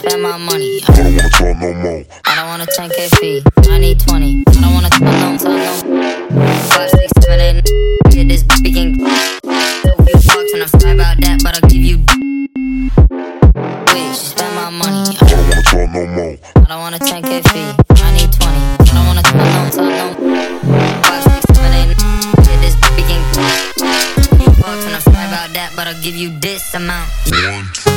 spend my money. I don't wanna talk no more. I don't wanna 10k fee. I need 20. I don't want a 10k fee. I need 20. I don't wanna talk no, talk no. Few bucks and I fly about that, but I'll give you this amount. One, two,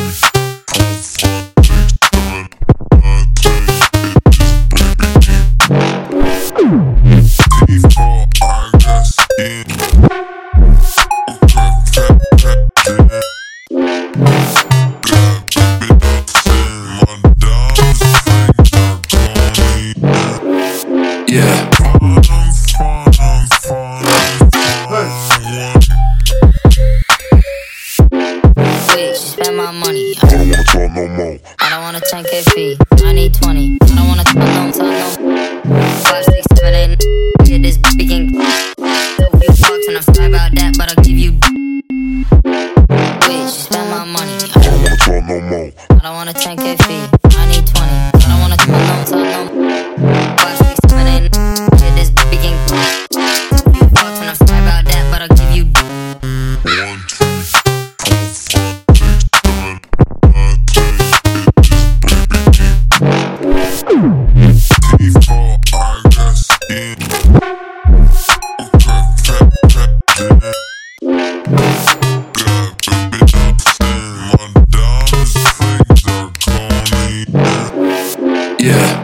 talk no more. I don't want a 10k fee. I need 20. I don't wanna talk no, talk no. Five, six, seven, eight. Get this speaking. So few bucks and I fly about that, but I'll give you. She spend my money. I don't wanna talk no more. I don't want a 10k fee. Yeah.